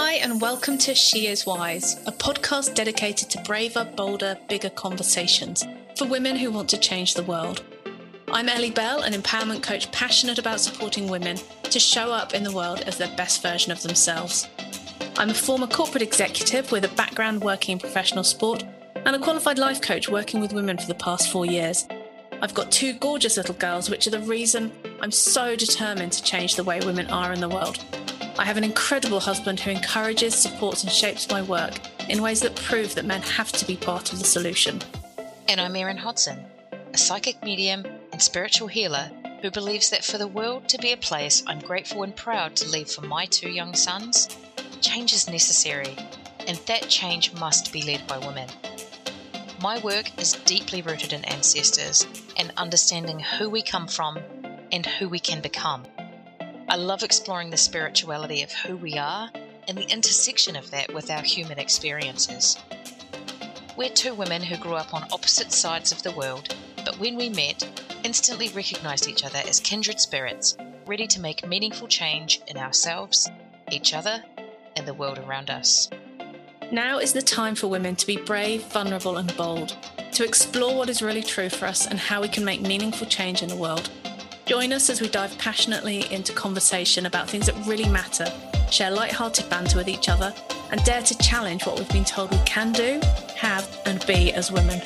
Hi, and welcome to She Is Wise, a podcast dedicated to braver, bolder, bigger conversations for women who want to change the world. I'm Ellie Bell, an empowerment coach passionate about supporting women to show up in the world as their best version of themselves. I'm a former corporate executive with a background working in professional sport and a qualified life coach working with women for the past four years. I've got two gorgeous little girls, which are the reason I'm so determined to change the way women are in the world. I have an incredible husband who encourages, supports, and shapes my work in ways that prove that men have to be part of the solution. And I'm Erin Hodson, a psychic medium and spiritual healer who believes that for the world to be a place I'm grateful and proud to leave for my two young sons, change is necessary, and that change must be led by women. My work is deeply rooted in ancestors and understanding who we come from and who we can become. I love exploring the spirituality of who we are and the intersection of that with our human experiences. We're two women who grew up on opposite sides of the world, but when we met, instantly recognized each other as kindred spirits, ready to make meaningful change in ourselves, each other, and the world around us. Now is the time for women to be brave, vulnerable, and bold, to explore what is really true for us and how we can make meaningful change in the world. Join us as we dive passionately into conversation about things that really matter, share light-hearted banter with each other, and dare to challenge what we've been told we can do, have, and be as women.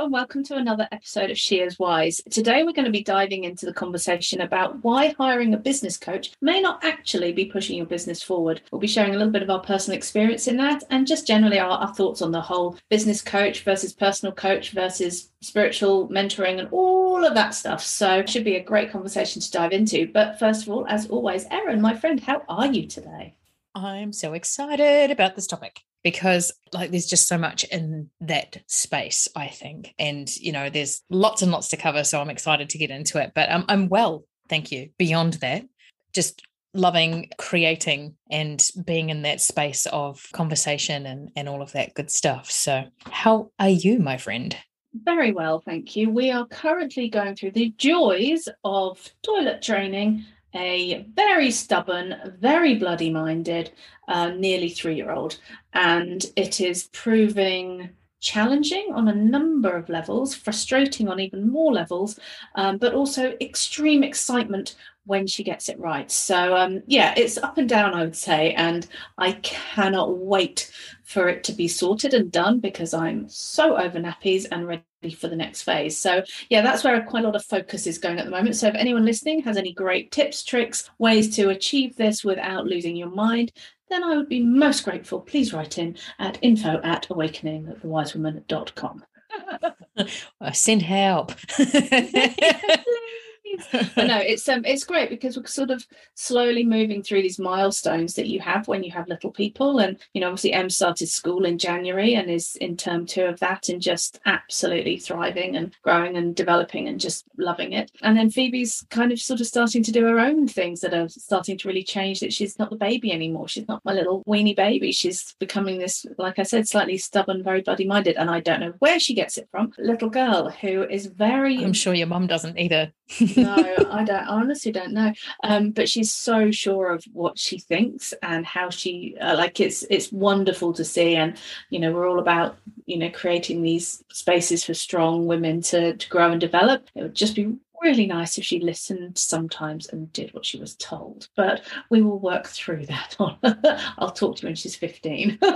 And welcome to another episode of She Is Wise. Today we're going to be diving into the conversation about why hiring a business coach may not actually be pushing your business forward. We'll be sharing a little bit of our personal experience in that and just generally our, our thoughts on the whole business coach versus personal coach versus spiritual mentoring and all of that stuff. So it should be a great conversation to dive into. But first of all, as always, Erin, my friend, how are you today? I'm so excited about this topic because like there's just so much in that space i think. And you know there's lots and lots to cover so i'm excited to get into it. But um, i'm well thank you beyond that. Just loving creating and being in that space of conversation and and all of that good stuff. So how are you my friend? Very well thank you. We are currently going through the joys of toilet training a very stubborn, very bloody minded, uh, nearly three year old. And it is proving challenging on a number of levels, frustrating on even more levels, um, but also extreme excitement when she gets it right. So, um, yeah, it's up and down, I would say. And I cannot wait for it to be sorted and done because I'm so over nappies and ready for the next phase. So, yeah, that's where quite a lot of focus is going at the moment. So, if anyone listening has any great tips, tricks, ways to achieve this without losing your mind, then I would be most grateful. Please write in at info at awakeningthewisewoman.com. Send help. but no, it's um it's great because we're sort of slowly moving through these milestones that you have when you have little people. And you know, obviously Em started school in January and is in term two of that and just absolutely thriving and growing and developing and just loving it. And then Phoebe's kind of sort of starting to do her own things that are starting to really change that she's not the baby anymore. She's not my little weenie baby. She's becoming this, like I said, slightly stubborn, very bloody minded. And I don't know where she gets it from. Little girl who is very I'm sure your mum doesn't either no, I don't. I honestly don't know. Um, but she's so sure of what she thinks and how she uh, like. It's it's wonderful to see, and you know, we're all about you know creating these spaces for strong women to to grow and develop. It would just be really nice if she listened sometimes and did what she was told. But we will work through that. On I'll talk to you when she's fifteen.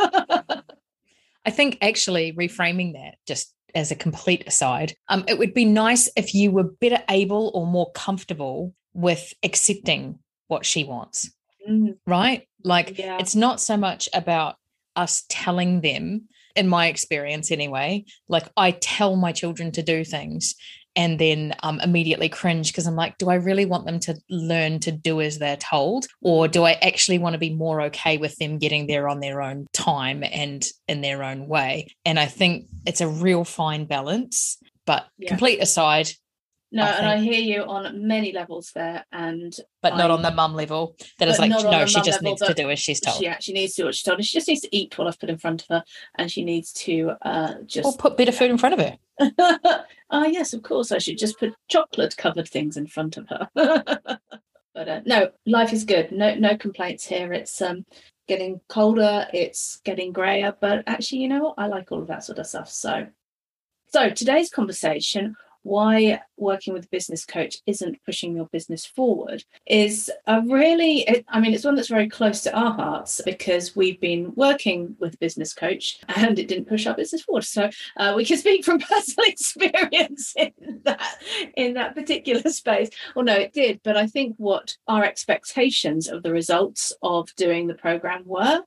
I think actually reframing that just as a complete aside, um, it would be nice if you were better able or more comfortable with accepting what she wants. Mm. Right? Like Yeah. it's not so much about us telling them, in my experience anyway, like I tell my children to do things and then um, immediately cringe because I'm like, do I really want them to learn to do as they're told? Or do I actually want to be more okay with them getting there on their own time and in their own way? And I think it's a real fine balance. But Yeah. complete aside, No, I and I hear you on many levels there. And but not on the mum level. That is like, no, she just level, needs to do as she's told. she actually needs to do what she's told. She just needs to eat what I've put in front of her, and she needs to uh, Or just. put better food in front of her. Ah, yes, of course. I should just put chocolate covered things in front of her. but uh, no, life is good. No, no complaints here. It's um getting colder. It's getting grayer. But actually, you know what? I like all of that sort of stuff. So, so today's conversation. Why working with a business coach isn't pushing your business forward is a really, I mean, it's one that's very close to our hearts because we've been working with a business coach and it didn't push our business forward. So uh, we can speak from personal experience in that in that particular space. Well, no, it did, but I think what our expectations of the results of doing the program were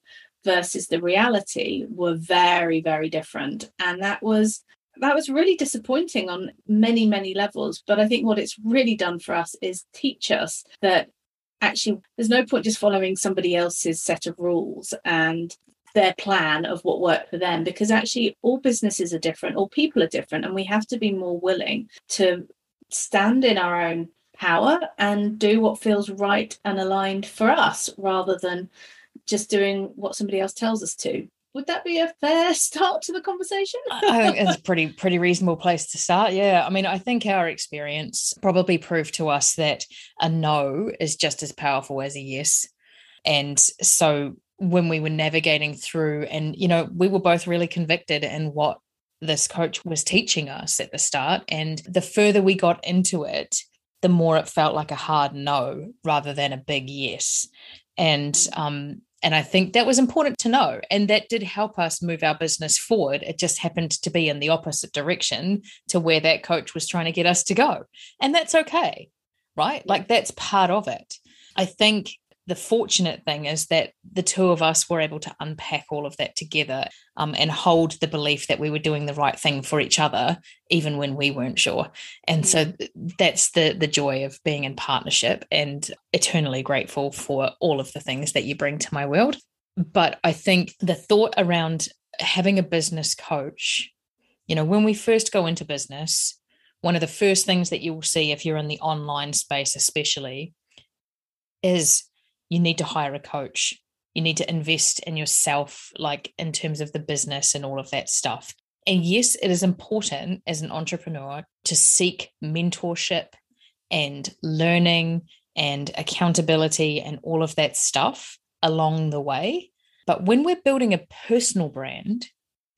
versus the reality were very, very different, and that was that was really disappointing on many, many levels. But I think what it's really done for us is teach us that actually there's no point just following somebody else's set of rules and their plan of what worked for them because actually all businesses are different all people are different and we have to be more willing to stand in our own power and do what feels right and aligned for us rather than just doing what somebody else tells us to would that be a fair start to the conversation? I think it's a pretty pretty reasonable place to start. Yeah, I mean, I think our experience probably proved to us that a no is just as powerful as a yes, and so when we were navigating through, and you know, we were both really convicted in what this coach was teaching us at the start, and the further we got into it, the more it felt like a hard no rather than a big yes, and um and I think that was important to know. And that did help us move our business forward. It just happened to be in the opposite direction to where that coach was trying to get us to go. And that's okay, right? Like that's part of it. I think the fortunate thing is that the two of us were able to unpack all of that together um, and hold the belief that we were doing the right thing for each other, even when we weren't sure. And so that's the the joy of being in partnership and eternally grateful for all of the things that you bring to my world. But I think the thought around having a business coach, you know, when we first go into business, one of the first things that you will see if you're in the online space, especially, is you need to hire a coach. You need to invest in yourself, like in terms of the business and all of that stuff. And yes, it is important as an entrepreneur to seek mentorship and learning and accountability and all of that stuff along the way. But when we're building a personal brand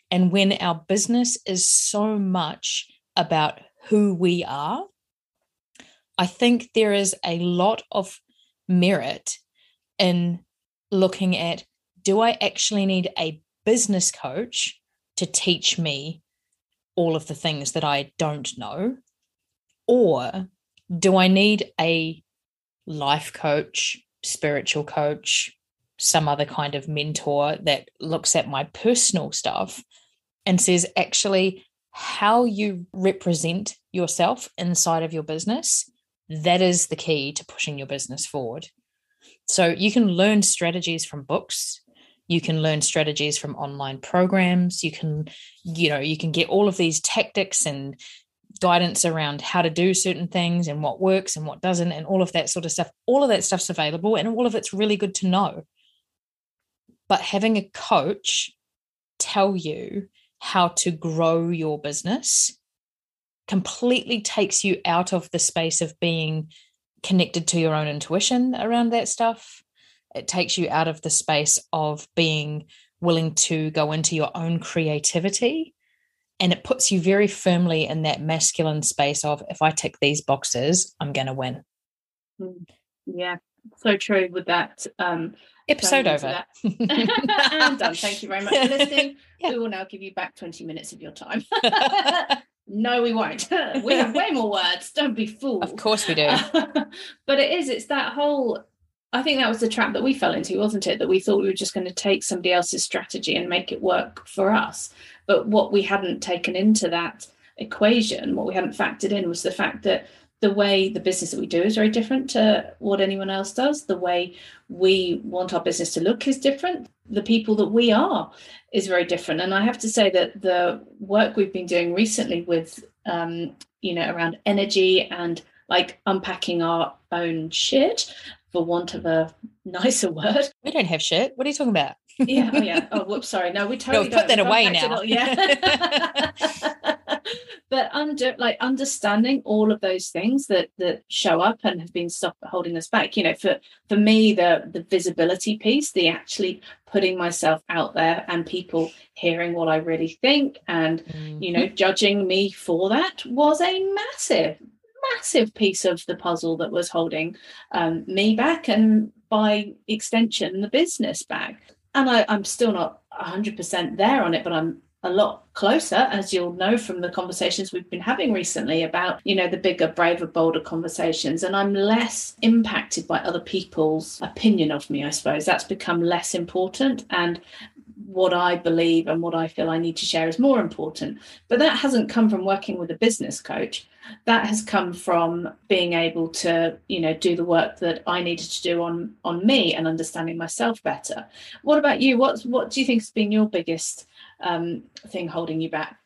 and when our business is so much about who we are, I think there is a lot of merit in looking at do I actually need a business coach to teach me all of the things that I don't know? Or do I need a life coach, spiritual coach, some other kind of mentor that looks at my personal stuff and says, actually, how you represent yourself inside of your business, that is the key to pushing your business forward. So you can learn strategies from books. You can learn strategies from online programs. You can, you know, you can get all of these tactics and guidance around how to do certain things and what works and what doesn't and all of that sort of stuff. All of that stuff's available and all of it's really good to know. But having a coach tell you how to grow your business completely takes you out of the space of being connected to your own intuition around that stuff. It takes you out of the space of being willing to go into your own creativity. And it puts you very firmly in that masculine space of if I tick these boxes, I'm going to win. Mm, Yeah, so true with that. Um, Episode over. that. and done. Thank you very much for listening. Yeah. We will now give you back 20 minutes of your time. No, we won't. we have way more words. Don't be fooled. of course we do. but it is, it's that whole I think that was the trap that we fell into, wasn't it? That we thought we were just going to take somebody else's strategy and make it work for us. But what we hadn't taken into that equation, what we hadn't factored in was the fact that the way the business that we do is very different to what anyone else does. The way we want our business to look is different. The people that we are is very different. And I have to say that the work we've been doing recently with, um, you know, around energy and like unpacking our own shit, for want of a nicer word. We don't have shit. What are you talking about? Yeah, oh yeah. Oh, whoops, sorry. No, we totally no, put that away now. yeah. but under like understanding all of those things that that show up and have been stop holding us back. You know, for for me, the the visibility piece, the actually putting myself out there and people hearing what I really think and mm-hmm. you know judging me for that was a massive massive piece of the puzzle that was holding um, me back and by extension the business back and I, I'm still not 100% there on it, but I'm a lot closer as you'll know from the conversations we've been having recently about you know the bigger braver bolder conversations. And i'm less impacted by other people's opinion of me i suppose. That's become less important. And what I believe and what I feel I need to share is more important. But that hasn't come from working with a business coach. That has come from being able to, you know, do the work that I needed to do on on me and understanding myself better. What about you? What what do you think has been your biggest um, thing holding you back?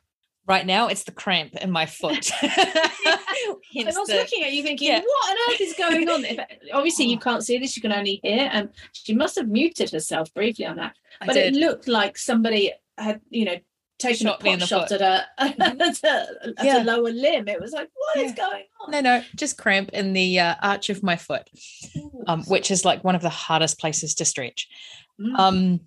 Right now, it's the cramp in my foot. I was the, looking at you thinking, yeah. what on earth is going on? Obviously, you oh. can't see this; you can only hear. And she must have muted herself briefly on that. But it looked like somebody had, you know, taken shot a pot shot foot. at a, mm-hmm. at, a, at yeah. a lower limb. It was like, what yeah. is going on? No, no, just cramp in the uh, arch of my foot, um, which is like one of the hardest places to stretch. Mm. Um,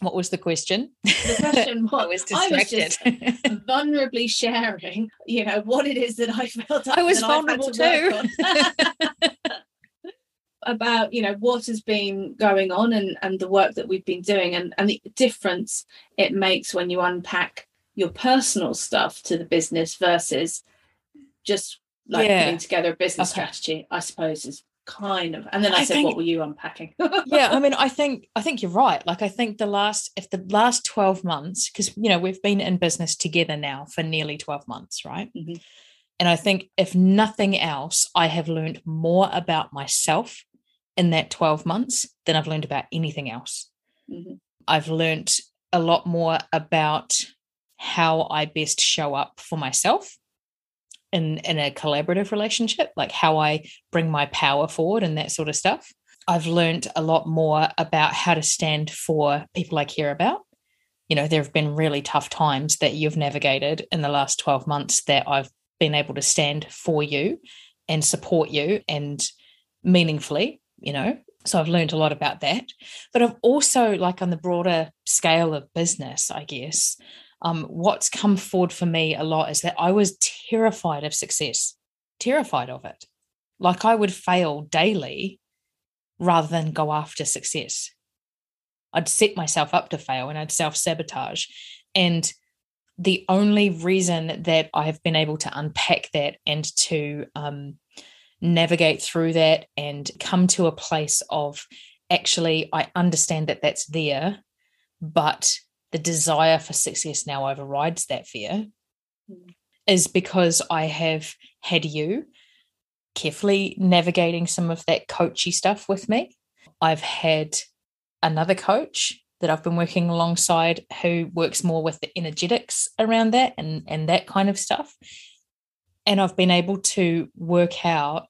what was the question? The question was, I was distracted. I was just vulnerably sharing, you know, what it is that I felt. I was vulnerable too. about you know what has been going on and and the work that we've been doing and and the difference it makes when you unpack your personal stuff to the business versus just like yeah. putting together a business okay. strategy i suppose is kind of and then i, I said think, what were you unpacking yeah i mean i think i think you're right like i think the last if the last 12 months because you know we've been in business together now for nearly 12 months right mm-hmm. and i think if nothing else i have learned more about myself in that 12 months than i've learned about anything else mm-hmm. i've learned a lot more about how i best show up for myself in in a collaborative relationship like how i bring my power forward and that sort of stuff. I've learned a lot more about how to stand for people i care about. You know there have been really tough times that you've navigated in the last 12 months that i've been able to stand for you and support you and meaningfully you know so i've learned a lot about that. But i've also like on the broader scale of business i guess um, what's come forward for me a lot is that I was terrified of success, terrified of it. Like I would fail daily rather than go after success. I'd set myself up to fail and I'd self sabotage. And the only reason that I have been able to unpack that and to um, navigate through that and come to a place of actually, I understand that that's there, but the desire for success now overrides that fear mm. is because I have had you carefully navigating some of that coachy stuff with me. I've had another coach that I've been working alongside who works more with the energetics around that and, and that kind of stuff. And I've been able to work out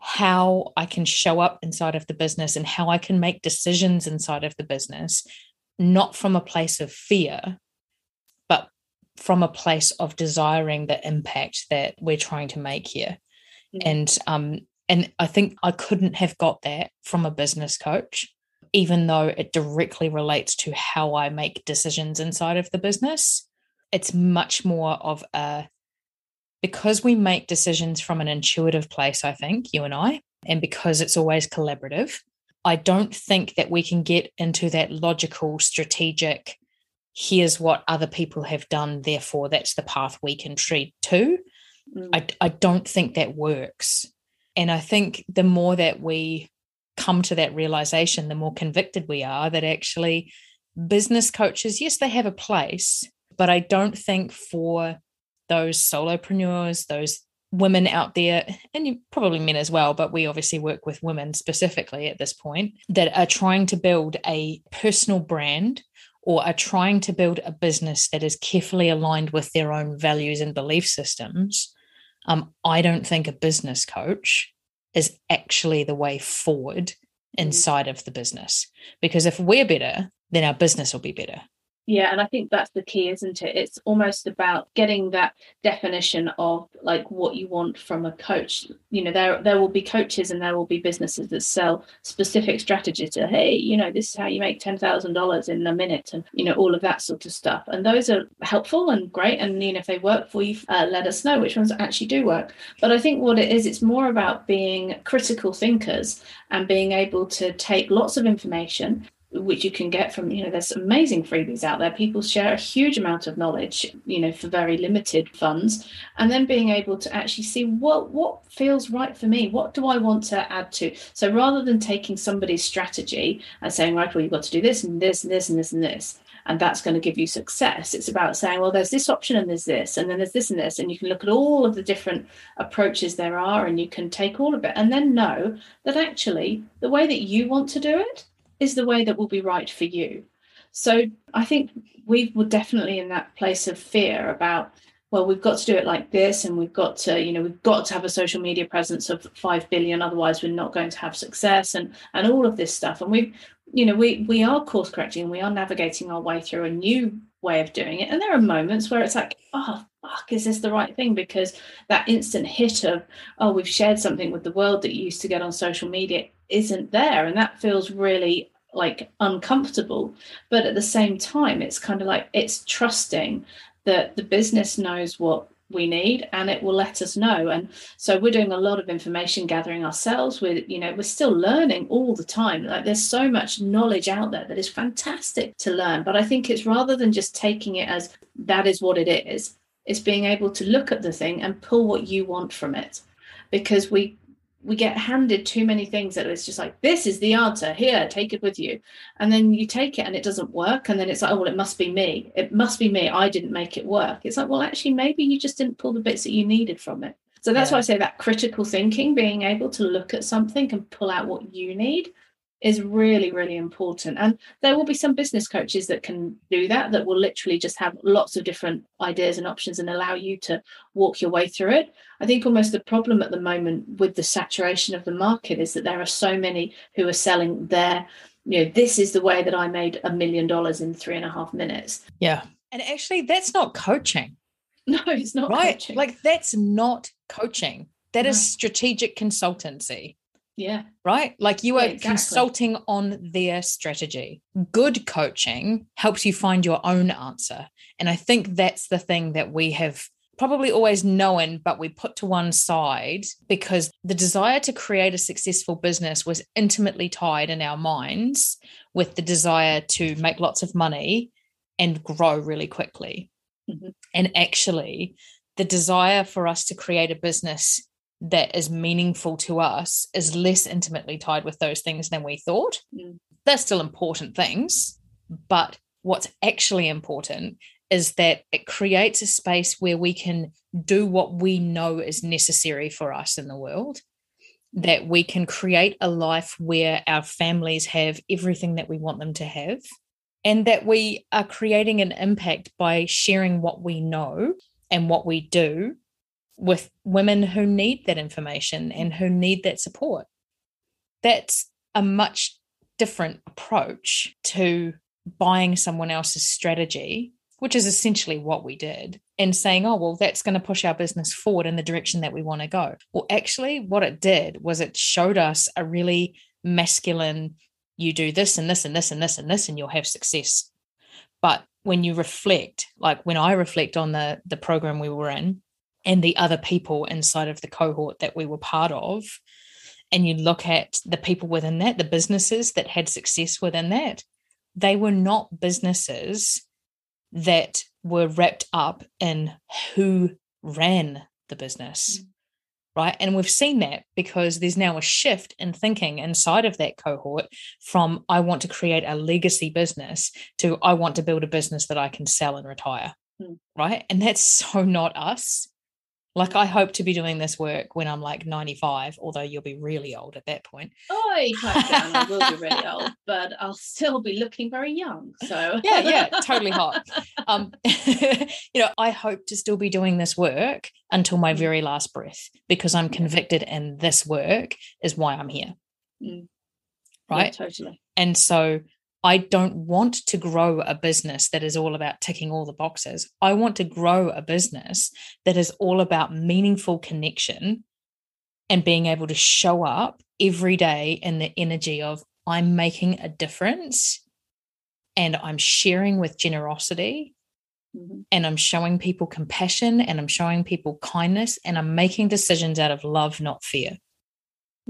how I can show up inside of the business and how I can make decisions inside of the business not from a place of fear, but from a place of desiring the impact that we're trying to make here. Mm-hmm. And um, and I think I couldn't have got that from a business coach, even though it directly relates to how I make decisions inside of the business. It's much more of a because we make decisions from an intuitive place, I think, you and I, and because it's always collaborative, I don't think that we can get into that logical, strategic, here's what other people have done, therefore that's the path we can tread to. Mm. I, I don't think that works. And I think the more that we come to that realization, the more convicted we are that actually business coaches, yes, they have a place, but I don't think for those solopreneurs, those women out there, and you, probably men as well, but we obviously work with women specifically at this point, that are trying to build a personal brand or are trying to build a business that is carefully aligned with their own values and belief systems, um, I don't think a business coach is actually the way forward mm. inside of the business. Because if we're better, then our business will be better. Yeah, and I think that's the key, isn't it? It's almost about getting that definition of like what you want from a coach. You know, there there will be coaches and there will be businesses that sell specific strategies to, hey, you know, this is how you make ten thousand dollars in a minute, and you know, all of that sort of stuff. And those are helpful and great. And you know, if they work for you, uh, let us know which ones actually do work. But I think what it is, it's more about being critical thinkers and being able to take lots of information which you can get from you know there's amazing freebies out there. People share a huge amount of knowledge you know for very limited funds. And then being able to actually see what what feels right for me what do i want to add to? So rather than taking somebody's strategy and saying right well you've got to do this and this and this and this and this and that's going to give you success. It's about saying well there's this option and there's this and then there's this and this and you can look at all of the different approaches there are and you can take all of it and then know that actually the way that you want to do it is the way that will be right for you. So I think we were definitely in that place of fear about, well, we've got to do it like this, and we've got to, you know, we've got to have a social media presence of five billion, otherwise we're not going to have success, and and all of this stuff. And we, you know, we we are course correcting, we are navigating our way through a new way of doing it. And there are moments where it's like, oh fuck, is this the right thing? Because that instant hit of, oh, we've shared something with the world that you used to get on social media isn't there. And that feels really like uncomfortable. But at the same time, it's kind of like it's trusting that the business knows what we need and it will let us know and so we're doing a lot of information gathering ourselves we're you know we're still learning all the time like there's so much knowledge out there that is fantastic to learn but i think it's rather than just taking it as that is what it is it's being able to look at the thing and pull what you want from it. Because we we get handed too many things that it's just like this is the answer. Here take it with you. And then you take it and it doesn't work and then it's like oh well it must be me. It must be me. I didn't make it work. It's like well actually maybe you just didn't pull the bits that you needed from it. So that's yeah. why i say that critical thinking being able to look at something and pull out what you need is really really important. And there will be some business coaches that can do that that will literally just have lots of different ideas and options and allow you to walk your way through it. I think almost the problem at the moment with the saturation of the market is that there are so many who are selling their you know this is the way that i made a million dollars in three and a half minutes. Yeah. And actually that's not coaching. No it's not right? coaching. like that's not coaching. That no. is strategic consultancy yeah. Right? Like you are yeah, exactly. consulting on their strategy. Good coaching helps you find your own answer. And I think that's the thing that we have probably always known, but we put to one side because the desire to create a successful business was intimately tied in our minds with the desire to make lots of money and grow really quickly. Mm-hmm. And actually, the desire for us to create a business that is meaningful to us is less intimately tied with those things than we thought. Mm. They're still important things, but what's actually important is that it creates a space where we can do what we know is necessary for us in the world. That we can create a life where our families have everything that we want them to have, and that we are creating an impact by sharing what we know and what we do with women who need that information and who need that support. That's a much different approach to buying someone else's strategy, which is essentially what we did, and saying, oh, well, that's going to push our business forward in the direction that we want to go. Well, actually, what it did was it showed us a really masculine, you do this and this and this and this and this, and you'll have success. But when you reflect, like when I reflect on the the program we were in, and the other people inside of the cohort that we were part of and you look at the people within that the businesses that had success within that they were not businesses that were wrapped up in who ran the business mm. right and we've seen that because there's now a shift in thinking inside of that cohort from i want to create a legacy business to i want to build a business that i can sell and retire mm. right and that's so not us Like I hope to be doing this work when I'm like 95, although you'll be really old at that point. Oh. I will be really old, but I'll still be looking very young. So yeah, yeah, totally hot. Um, you know, I hope to still be doing this work until my mm. very last breath because I'm convicted and this work is why I'm here. Mm. Right. Yeah, totally. And so I don't want to grow a business that is all about ticking all the boxes. I want to grow a business that is all about meaningful connection and being able to show up every day in the energy of I'm making a difference and I'm sharing with generosity mm-hmm. and I'm showing people compassion and I'm showing people kindness and I'm making decisions out of love, not fear.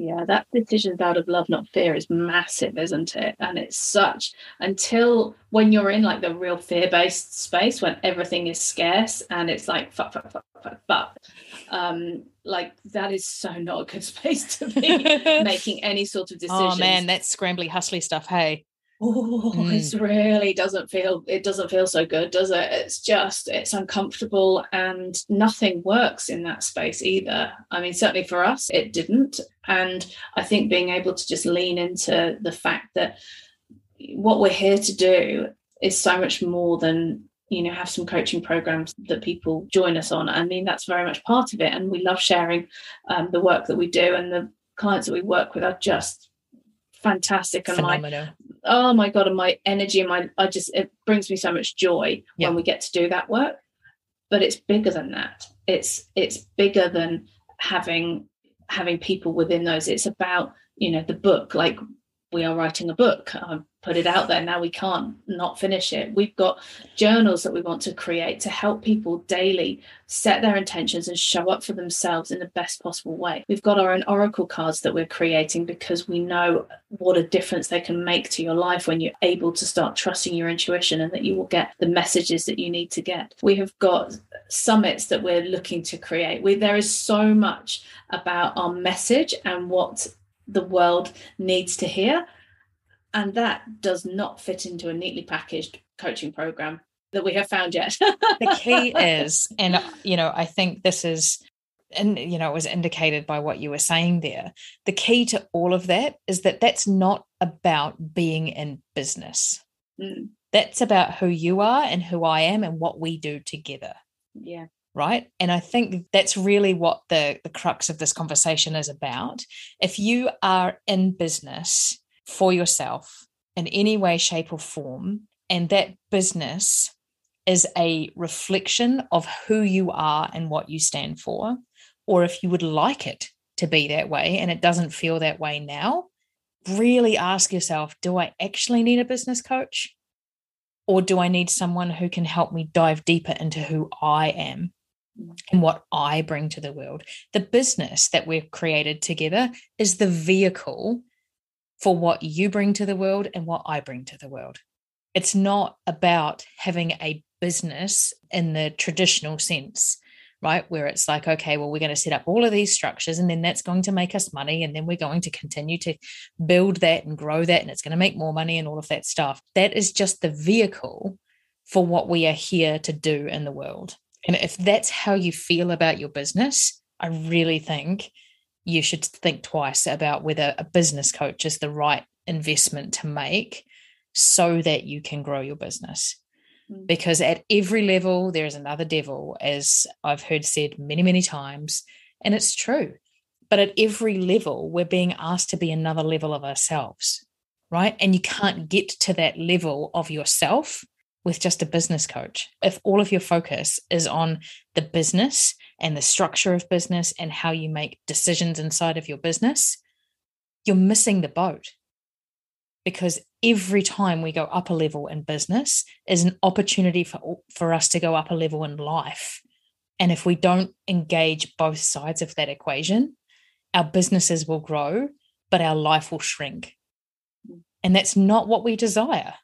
Yeah, that decisions out of love, not fear, is massive, isn't it? And it's such until when you're in like the real fear based space when everything is scarce and it's like fuck, fuck, fuck, fuck, fuck. Um, like that is so not a good space to be making any sort of decision. Oh man, that's scrambly, hustly stuff. Hey, oh mm. it really doesn't feel it doesn't feel so good does it? It's just it's uncomfortable and nothing works in that space either. I mean certainly for us it didn't. And i think being able to just lean into the fact that what we're here to do is so much more than you know have some coaching programs that people join us on. I mean that's very much part of it. And we love sharing um, the work that we do. And the clients that we work with are just fantastic and Phenomenal. my oh my god and my energy and my i just it brings me so much joy yeah. when we get to do that work. But it's bigger than that. It's it's bigger than having having people within those. It's about you know the book like we are writing a book. I've put it out there. Now we can't not finish it. We've got journals that we want to create to help people daily set their intentions and show up for themselves in the best possible way. We've got our own oracle cards that we're creating because we know what a difference they can make to your life when you're able to start trusting your intuition and that you will get the messages that you need to get. We have got summits that we're looking to create. We, there is so much about our message and what the world needs to hear. And that does not fit into a neatly packaged coaching program that we have found yet. the key is, and you know, I think this is and you know it was indicated by what you were saying there. The key to all of that is that that's not about being in business. Mm. that's about who you are and who i am and what we do together. Yeah. Right? And i think that's really what the the crux of this conversation is about. If you are in business for yourself in any way shape or form. And that business is a reflection of who you are and what you stand for. Or if you would like it to be that way and it doesn't feel that way now really ask yourself do i actually need a business coach? Or do I need someone who can help me dive deeper into who I am and what I bring to the world. The business that we've created together is the vehicle for what you bring to the world and what I bring to the world. It's not about having a business in the traditional sense, right? Where it's like, okay, well, we're going to set up all of these structures and then that's going to make us money. And then we're going to continue to build that and grow that and it's going to make more money and all of that stuff. That is just the vehicle for what we are here to do in the world. And if that's how you feel about your business, I really think you should think twice about whether a business coach is the right investment to make so that you can grow your business. Mm. Because at every level, there is another devil, as I've heard said many, many times. And it's true. But at every level, we're being asked to be another level of ourselves, right? And you can't get to that level of yourself with just a business coach. If all of your focus is on the business and the structure of business and how you make decisions inside of your business, you're missing the boat. Because every time we go up a level in business is an opportunity for, for us to go up a level in life. And if we don't engage both sides of that equation, our businesses will grow, but our life will shrink. Mm. And that's not what we desire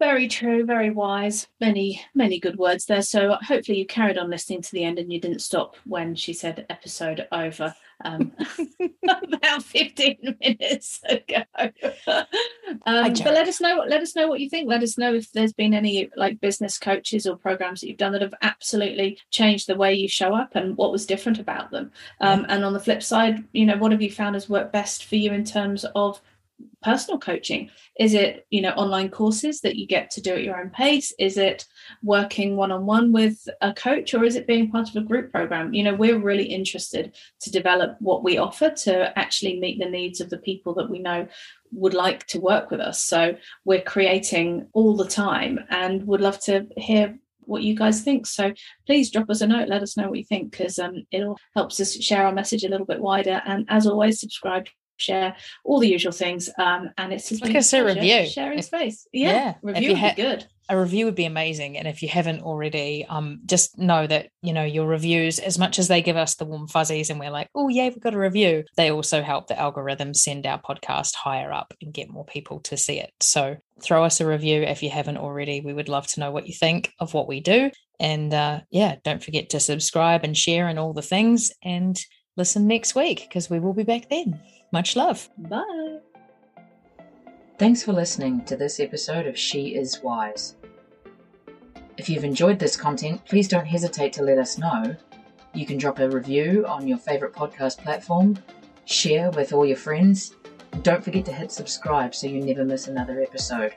Very true, very wise. Many, many good words there. So hopefully you carried on listening to the end and you didn't stop when she said episode over um, about 15 minutes ago. um, but let us know let us know what you think. Let us know if there's been any like business coaches or programs that you've done that have absolutely changed the way you show up and what was different about them. Um, yeah. And on the flip side, you know, what have you found has worked best for you in terms of personal coaching is it you know online courses that you get to do at your own pace is it working one-on-one with a coach or is it being part of a group program you know we're really interested to develop what we offer to actually meet the needs of the people that we know would like to work with us so we're creating all the time and would love to hear what you guys think. So please drop us a note, let us know what you think, because um, it'll helps us share our message a little bit wider. And as always, subscribe share, all the usual things. Um, and it's just like I say, review sharing if, space. Yeah, yeah. review would ha- be good. A review would be amazing, and if you haven't already, um, just know that you know your reviews, as much as they give us the warm fuzzies, and we're like, oh yeah, we've got a review. They also help the algorithm send our podcast higher up and get more people to see it. So throw us a review if you haven't already. We would love to know what you think of what we do, and uh, yeah, don't forget to subscribe and share and all the things. And listen next week because we will be back then. Much love. Bye. Thanks for listening to this episode of She Is Wise. If you've enjoyed this content, please don't hesitate to let us know. You can drop a review on your favourite podcast platform, share with all your friends, and don't forget to hit subscribe so you never miss another episode.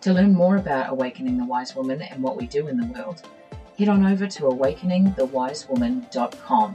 To learn more about Awakening the Wise Woman and what we do in the world, head on over to awakeningthewisewoman.com.